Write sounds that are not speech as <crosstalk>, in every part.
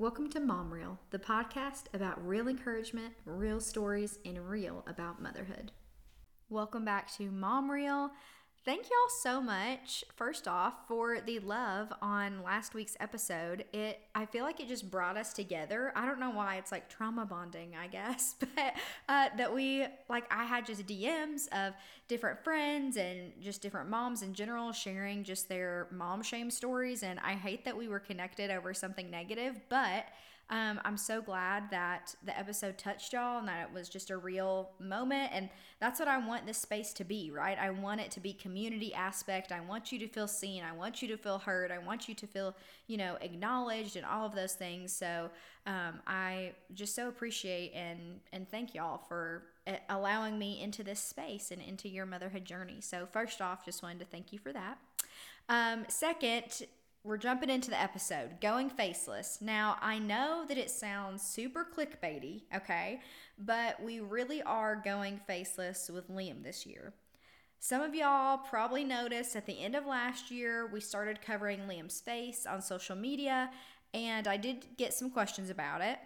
Welcome to Mom Reel, the podcast about real encouragement, real stories, and real about motherhood. Welcome back to Mom Reel. Thank y'all so much, first off, for the love on last week's episode. It I feel like it just brought us together. I don't know why it's like trauma bonding, I guess, <laughs> but uh, that we like I had just DMs of different friends and just different moms in general sharing just their mom shame stories, and I hate that we were connected over something negative, but um, I'm so glad that the episode touched y'all and that it was just a real moment. And that's what I want this space to be, right? I want it to be community aspect. I want you to feel seen. I want you to feel heard. I want you to feel, you know, acknowledged and all of those things. So um, I just so appreciate and and thank y'all for eh, allowing me into this space and into your motherhood journey. So first off, just wanted to thank you for that. Um, second, we're jumping into the episode going faceless. Now, I know that it sounds super clickbaity, okay, but we really are going faceless with Liam this year. Some of y'all probably noticed at the end of last year, we started covering Liam's face on social media, and I did get some questions about it.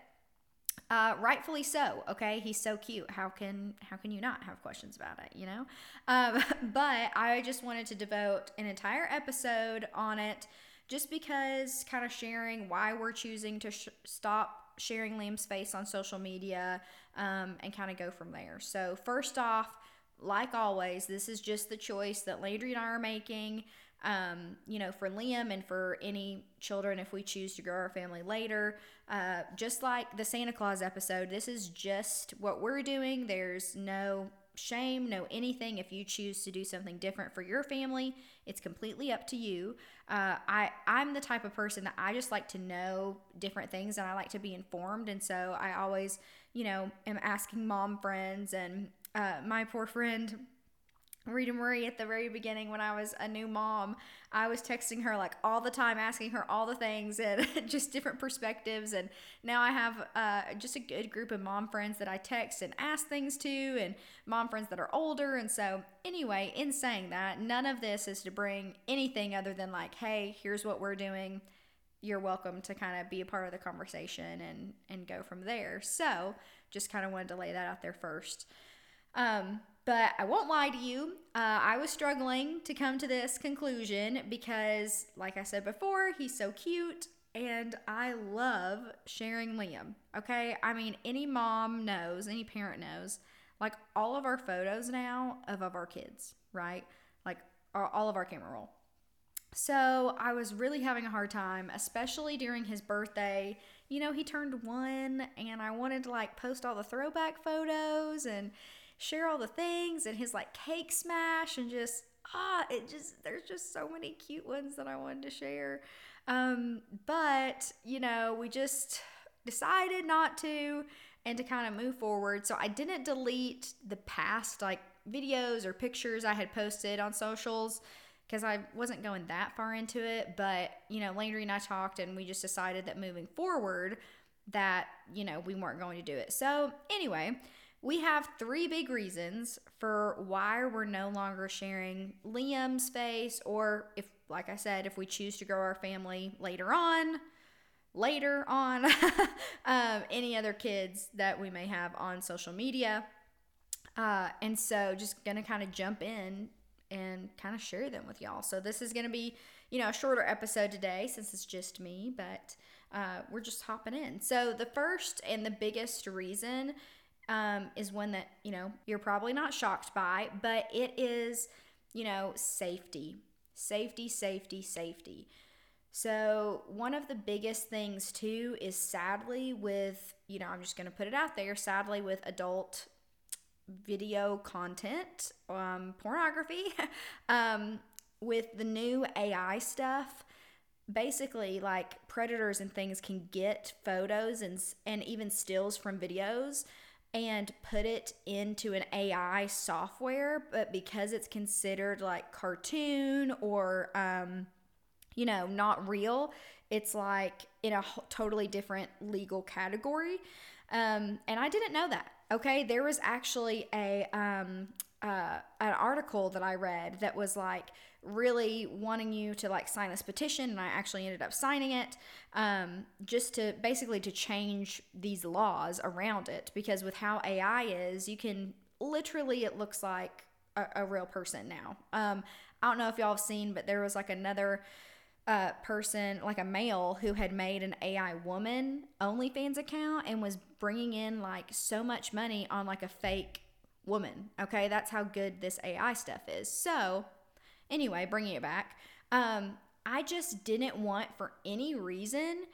Uh, rightfully so. Okay, he's so cute. How can how can you not have questions about it? You know. Um, <laughs> but I just wanted to devote an entire episode on it just because kind of sharing why we're choosing to sh- stop sharing Liam's face on social media um, and kind of go from there. So, first off, like always, this is just the choice that Landry and I are making. Um, you know, for Liam and for any children if we choose to grow our family later. Uh, just like the Santa Claus episode, this is just what we're doing. There's no shame, no anything. If you choose to do something different for your family, it's completely up to you. Uh, I I'm the type of person that I just like to know different things and I like to be informed, and so I always, you know, am asking mom friends and uh, my poor friend Rita Marie at the very beginning when I was a new mom. I was texting her like all the time, asking her all the things and <laughs> just different perspectives. And now I have uh, just a good group of mom friends that I text and ask things to, and mom friends that are older. And so, anyway, in saying that, none of this is to bring anything other than like, hey, here's what we're doing. You're welcome to kind of be a part of the conversation and and go from there. So, just kind of wanted to lay that out there first. Um, but I won't lie to you, uh, I was struggling to come to this conclusion because, like I said before, he's so cute and I love sharing Liam. Okay. I mean, any mom knows, any parent knows, like all of our photos now of, of our kids, right? Like all of our camera roll. So I was really having a hard time, especially during his birthday. You know, he turned one and I wanted to like post all the throwback photos and share all the things and his like cake smash and just ah it just there's just so many cute ones that I wanted to share. Um, but you know, we just decided not to and to kind of move forward. So I didn't delete the past like videos or pictures I had posted on socials because I wasn't going that far into it. But, you know, Landry and I talked and we just decided that moving forward that, you know, we weren't going to do it. So, anyway, we have three big reasons for why we're no longer sharing Liam's face, or if, like I said, if we choose to grow our family later on, later on, <laughs> um, any other kids that we may have on social media. Uh, and so, just gonna kind of jump in and kind of share them with y'all. So, this is gonna be, you know, a shorter episode today since it's just me, but uh, we're just hopping in. So, the first and the biggest reason um, is one that, you know, you're probably not shocked by, but it is, you know, safety. Safety, safety, safety. So, one of the biggest things too is sadly with, you know, I'm just going to put it out there, sadly with adult video content, um, pornography, <laughs> um, with the new AI stuff, basically like predators and things can get photos and and even stills from videos and put it into an AI software, but because it's considered like cartoon or, um, you know, not real, it's like in a totally different legal category. Um, and I didn't know that. Okay, there was actually a um, uh, an article that I read that was like really wanting you to like sign this petition, and I actually ended up signing it, um, just to basically to change these laws around it because with how AI is, you can literally it looks like a, a real person now. Um, I don't know if y'all have seen, but there was like another uh, person, like a male, who had made an AI woman OnlyFans account and was bringing in like so much money on like a fake woman. Okay, that's how good this AI stuff is. So, anyway, bringing it back, um, I just didn't want for any reason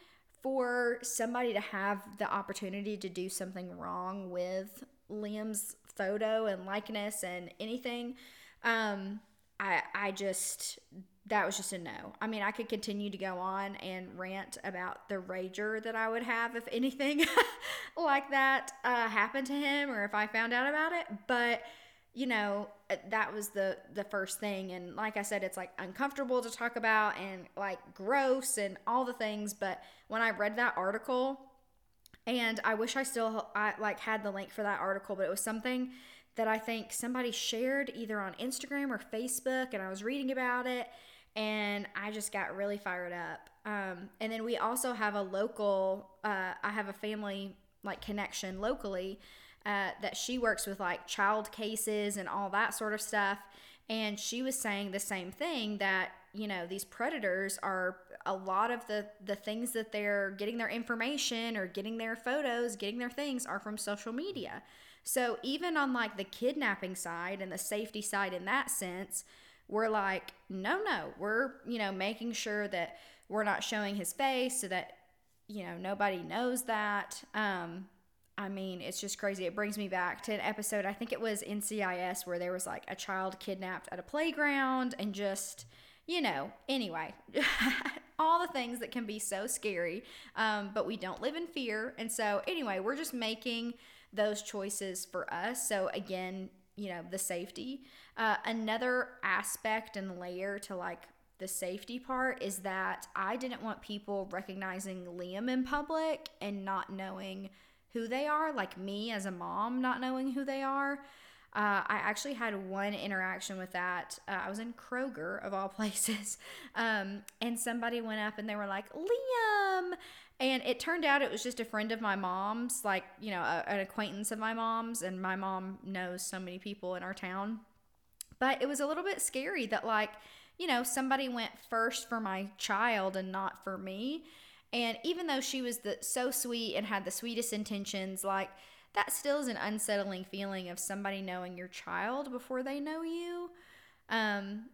for somebody to have the opportunity to do something wrong with Liam's photo and likeness and anything. Um, I I just that was just a no. I mean, I could continue to go on and rant about the rager that I would have if anything <laughs> like that uh, happened to him or if I found out about it, but you know uh, that was the the first thing. And like i said it's like uncomfortable to talk about and like gross and all the things. But when i read that article and i wish i still i like had the link for that article but it was something that i think somebody shared either on instagram or facebook and i was reading about it and I just got really fired up. Um, and then we also have a local, uh, I have a family like connection locally uh, that she works with like child cases and all that sort of stuff. And she was saying the same thing that, you know, these predators are a lot of the, the things that they're getting their information or getting their photos, getting their things are from social media. So even on like the kidnapping side and the safety side in that sense, we're like, no, no, we're, you know, making sure that we're not showing his face so that, you know, nobody knows that. Um, I mean, it's just crazy. It brings me back to an episode, I think it was NCIS, where there was like a child kidnapped at a playground and just, you know, anyway, <laughs> all the things that can be so scary. Um, but we don't live in fear. And so, anyway, we're just making those choices for us. So, again, you know, the safety. Uh, another aspect and layer to like the safety part is that I didn't want people recognizing Liam in public and not knowing who they are, like me as a mom not knowing who they are. Uh, I actually had one interaction with that. Uh, I was in Kroger, of all <laughs> places, um, and somebody went up and they were like, Liam. And it turned out it was just a friend of my mom's, like, you know, a, an acquaintance of my mom's. And my mom knows so many people in our town. But it was a little bit scary that, like, you know, somebody went first for my child and not for me. And even though she was the, so sweet and had the sweetest intentions, like, that still is an unsettling feeling of somebody knowing your child before they know you. Um,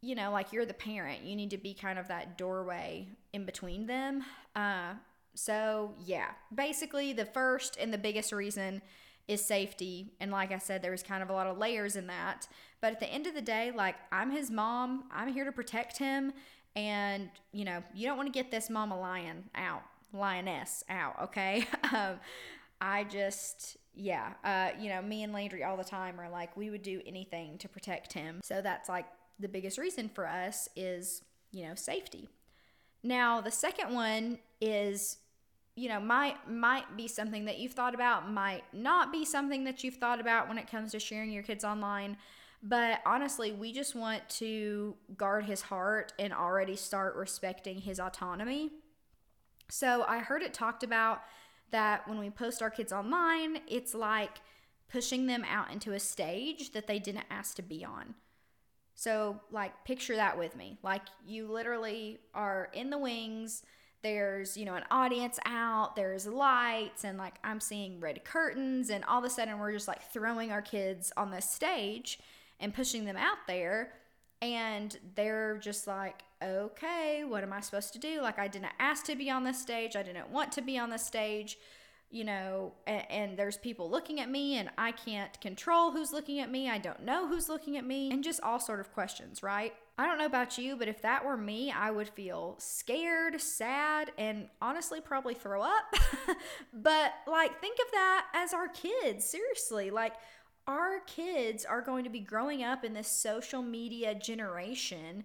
you know, like you're the parent, you need to be kind of that doorway in between them. Uh, so, yeah, basically, the first and the biggest reason is safety. And like I said, there's kind of a lot of layers in that. But at the end of the day, like I'm his mom, I'm here to protect him. And, you know, you don't want to get this mama lion out, lioness out, okay? <laughs> um, I just, yeah, uh, you know, me and Landry all the time are like, we would do anything to protect him. So that's like the biggest reason for us is, you know, safety. Now, the second one is you know might might be something that you've thought about might not be something that you've thought about when it comes to sharing your kids online but honestly we just want to guard his heart and already start respecting his autonomy so i heard it talked about that when we post our kids online it's like pushing them out into a stage that they didn't ask to be on so like picture that with me. Like you literally are in the wings. There's you know an audience out. There's lights and like i'm seeing red curtains. And all of a sudden we're just like throwing our kids on the stage and pushing them out there. And they're just like okay what am i supposed to do? Like i didn't ask to be on this stage. I didn't want to be on the stage you know and, and there's people looking at me and i can't control who's looking at me i don't know who's looking at me and just all sort of questions right I don't know about you, but if that were me, I would feel scared, sad, and honestly probably throw up. <laughs> but like, think of that as our kids. Seriously, like, our kids are going to be growing up in this social media generation.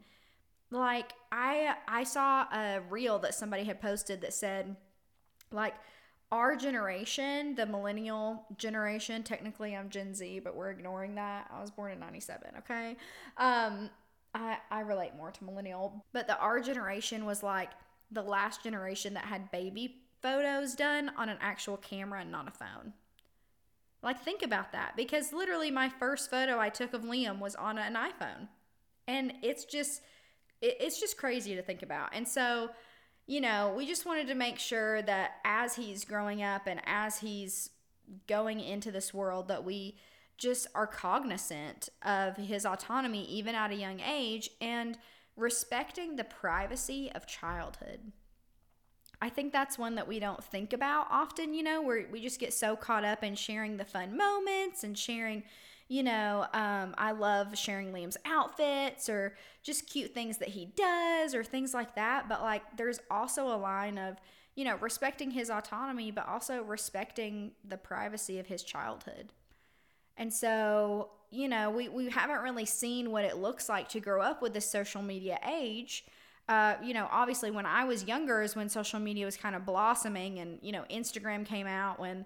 Like, I I saw a reel that somebody had posted that said, like, our generation, the millennial generation, technically I'm Gen Z, but we're ignoring that. I was born in 97, okay? Um, I, I relate more to millennial, but the our generation was like the last generation that had baby photos done on an actual camera and not a phone. Like, think about that because literally my first photo I took of Liam was on an iPhone. And it's just, it's just crazy to think about. And so, you know, we just wanted to make sure that as he's growing up and as he's going into this world, that we just are cognizant of his autonomy, even at a young age, and respecting the privacy of childhood. I think that's one that we don't think about often, you know, where we just get so caught up in sharing the fun moments and sharing, you know, um, I love sharing Liam's outfits or just cute things that he does or things like that. But like, there's also a line of, you know, respecting his autonomy, but also respecting the privacy of his childhood. And so, you know, we, we haven't really seen what it looks like to grow up with this social media age uh, you know, obviously when I was younger is when social media was kind of blossoming and, you know, Instagram came out when,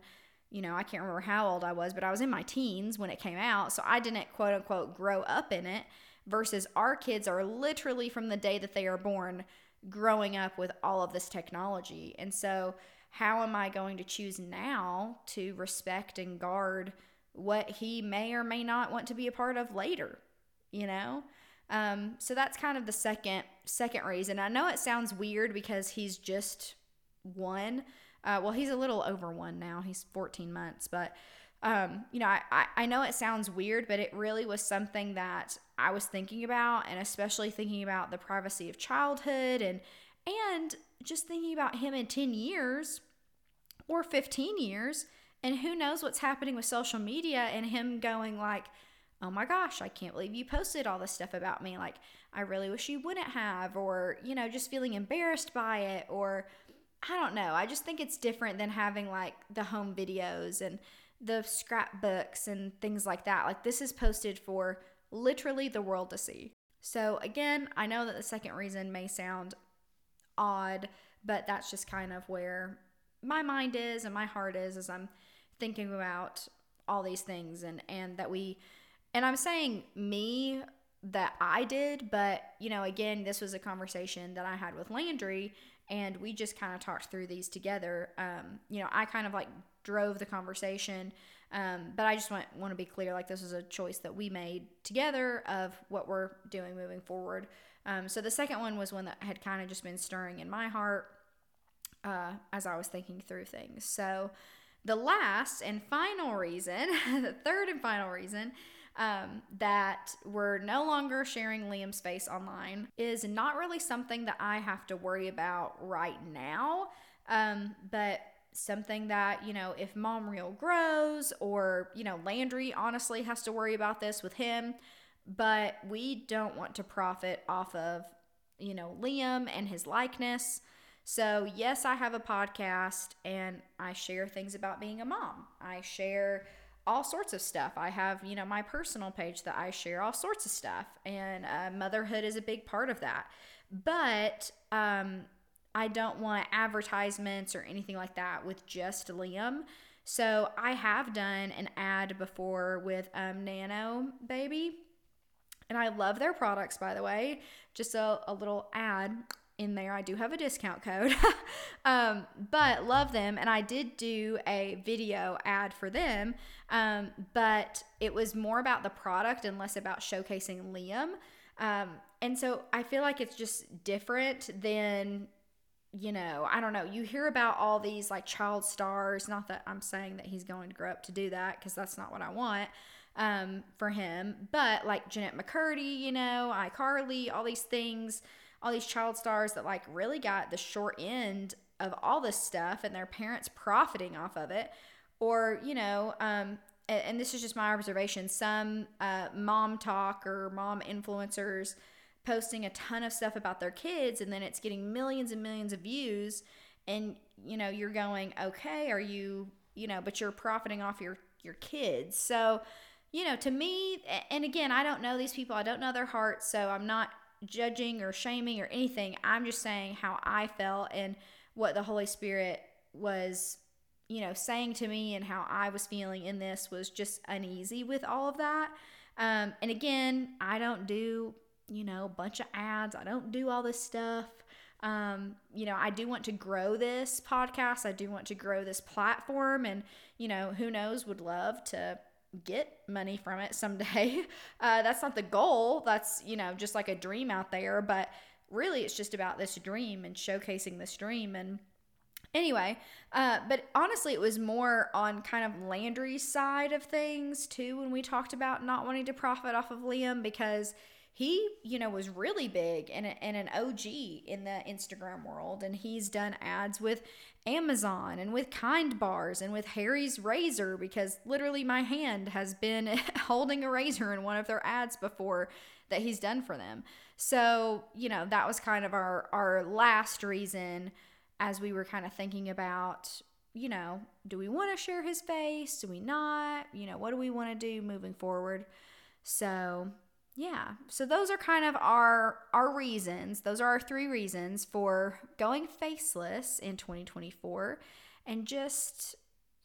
you know, I can't remember how old I was, but I was in my teens when it came out. So I didn't quote unquote grow up in it versus our kids are literally from the day that they are born growing up with all of this technology. And so how am I going to choose now to respect and guard what he may or may not want to be a part of later, you know? Um, so that's kind of the second second reason. I know it sounds weird because he's just one. Uh, well, he's a little over one now. He's 14 months, but um, you know, I, I, I know it sounds weird, but it really was something that I was thinking about, and especially thinking about the privacy of childhood and and just thinking about him in 10 years or 15 years, and who knows what's happening with social media and him going like oh my gosh, I can't believe you posted all this stuff about me. Like, I really wish you wouldn't have, or, you know, just feeling embarrassed by it, or I don't know. I just think it's different than having like the home videos and the scrapbooks and things like that. Like, this is posted for literally the world to see. So, again, I know that the second reason may sound odd, but that's just kind of where my mind is and my heart is as I'm thinking about all these things and and that we and I'm saying me that I did, but you know, again, this was a conversation that I had with Landry, and we just kind of talked through these together. Um, you know, I kind of like drove the conversation, um, but I just want want to be clear, like this was a choice that we made together of what we're doing moving forward. Um, so the second one was one that had kind of just been stirring in my heart uh, as I was thinking through things. So the last and final reason, <laughs> the third and final reason um, that we're no longer sharing Liam's face online is not really something that I have to worry about right now. Um, but something that, you know, if Mom Real grows or, you know, Landry honestly has to worry about this with him, but we don't want to profit off of, you know, Liam and his likeness. So, yes, I have a podcast and I share things about being a mom. I share all sorts of stuff. I have, you know, my personal page that I share all sorts of stuff, and uh, motherhood is a big part of that. But um, I don't want advertisements or anything like that with just Liam. So I have done an ad before with um, Nano Baby, and I love their products, by the way. Just a, a little ad in there. I do have a discount code, <laughs> um, but love them. And I did do a video ad for them, um, but it was more about the product and less about showcasing Liam. Um, and so I feel like it's just different than, you know, I don't know. You hear about all these like child stars. Not that I'm saying that he's going to grow up to do that because that's not what I want um, for him, but like Jennette McCurdy, you know, iCarly, all these things all these child stars that like really got the short end of all this stuff and their parents profiting off of it. Or you know um, and, and, this is just my observation some uh, mom talk or mom influencers posting a ton of stuff about their kids and then it's getting millions and millions of views and you know you're going okay are you you know but you're profiting off your your kids. So you know to me and again i don't know these people. I don't know their hearts so i'm not judging or shaming or anything. I'm just saying how I felt and what the Holy Spirit was you know, saying to me and how I was feeling in this was just uneasy with all of that. Um, and again, I don't do, you know, a bunch of ads. I don't do all this stuff. Um, you know, I do want to grow this podcast. I do want to grow this platform. And, you know, who knows, would love to get money from it someday. <laughs> Uh, that's not the goal. That's, you know, just like a dream out there. But really, it's just about this dream and showcasing this dream. And, Anyway, uh, but honestly, it was more on kind of Landry's side of things too when we talked about not wanting to profit off of Liam because he, you know, was really big and, and an OG in the Instagram world. And he's done ads with Amazon and with Kind Bars and with Harry's Razor because literally my hand has been <laughs> holding a razor in one of their ads before that he's done for them. So, you know, that was kind of our, our last reason as we were kind of thinking about, you know, do we want to share his face? Do we not? You know, what do we want to do moving forward? So, yeah. So those are kind of our our reasons. Those are our three reasons for going faceless in 2024 and just,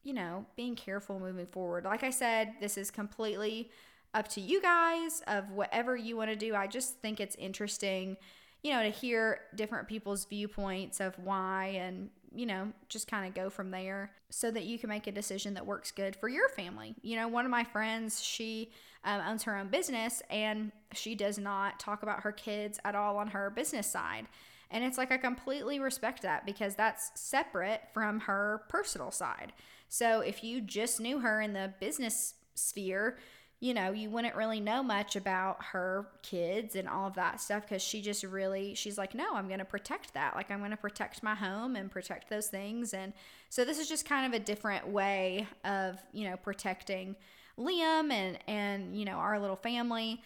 you know, being careful moving forward. Like I said, this is completely up to you guys of whatever you want to do. I just think it's interesting you know, to hear different people's viewpoints of why and, you know, just kind of go from there so that you can make a decision that works good for your family. You know, one of my friends, she um, owns her own business and she does not talk about her kids at all on her business side. And it's like I completely respect that because that's separate from her personal side. So if you just knew her in the business sphere, you know, you wouldn't really know much about her kids and all of that stuff because she just really, she's like, no, I'm going to protect that. Like, I'm going to protect my home and protect those things. And so this is just kind of a different way of, you know, protecting Liam and, and, you know, our little family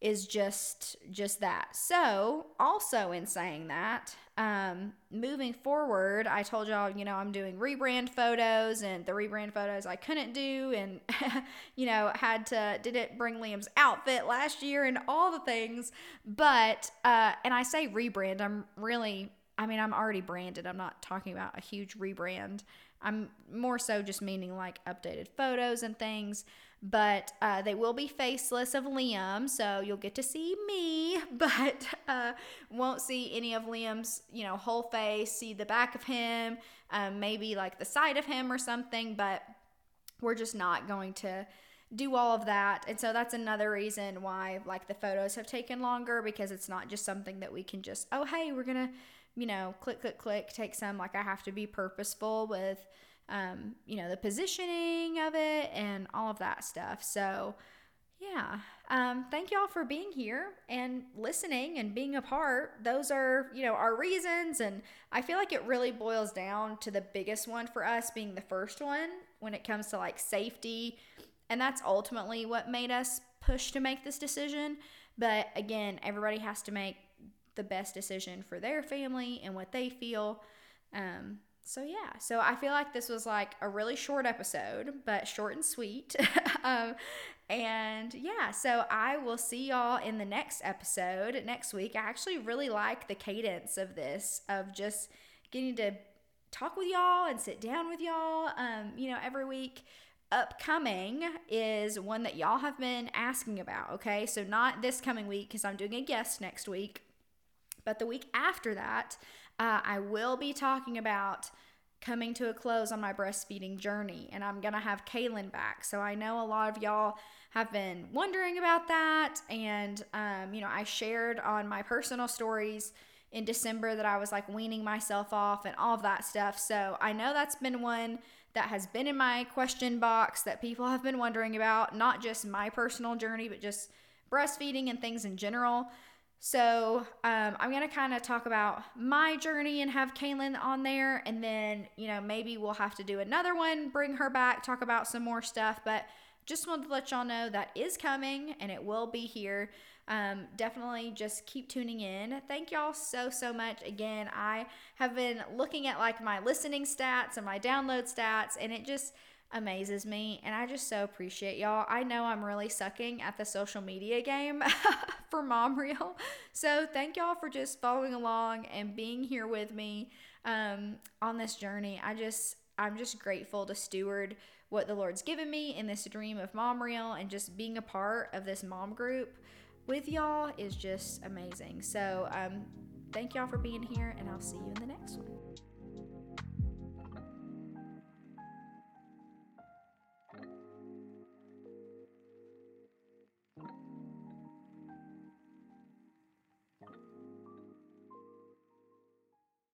is just just that. So, also in saying that, um, moving forward, I told y'all, you know, I'm doing rebrand photos and the rebrand photos I couldn't do and <laughs> you know, had to didn't bring Liam's outfit last year and all the things. But uh and I say rebrand, I'm really I mean, I'm already branded. I'm not talking about a huge rebrand. I'm more so just meaning like updated photos and things but uh, they will be faceless of Liam, so you'll get to see me, <laughs> but uh, won't see any of Liam's, you know, whole face. See the back of him, um, maybe like the side of him or something, but we're just not going to do all of that. And so that's another reason why like the photos have taken longer because it's not just something that we can just, oh, hey, we're going to, you know, click, click, click, take some. Like I have to be purposeful with um, you know, the positioning of it and all of that stuff. So, yeah. Um, thank y'all for being here and listening and being a part. Those are, you know, our reasons. And I feel like it really boils down to the biggest one for us being the first one when it comes to like safety. And that's ultimately what made us push to make this decision. But again, everybody has to make the best decision for their family and what they feel. Um, so yeah. So i feel like this was like a really short episode but short and sweet. <laughs> Um, and yeah. So i will see y'all in the next episode next week. I actually really like the cadence of this of just getting to talk with y'all and sit down with y'all. Um, you know every week upcoming is one that y'all have been asking about okay? So not this coming week because i'm doing a guest next week but the week after that uh, I will be talking about coming to a close on my breastfeeding journey, and I'm gonna have Kaylin back. So I know a lot of y'all have been wondering about that, and um, you know, I shared on my personal stories in December that I was like weaning myself off and all of that stuff. So I know that's been one that has been in my question box that people have been wondering about, not just my personal journey, but just breastfeeding and things in general. So um, I'm to kind of talk about my journey and have Kaylin on there. And then, you know, maybe we'll have to do another one, bring her back, talk about some more stuff. But just wanted to let y'all know that is coming and it will be here. Um, definitely just keep tuning in. Thank y'all so, so much. Again, I have been looking at like my listening stats and my download stats, and it just, amazes me and I just so appreciate y'all. I know I'm really sucking at the social media game <laughs> for Mom <laughs> Real. So thank y'all for just following along and being here with me um, on this journey. I just I'm just grateful to steward what the Lord's given me in this dream of Mom Real and just being a part of this mom group with y'all is just amazing. So, um, thank y'all for being here, and I'll see you in the next one.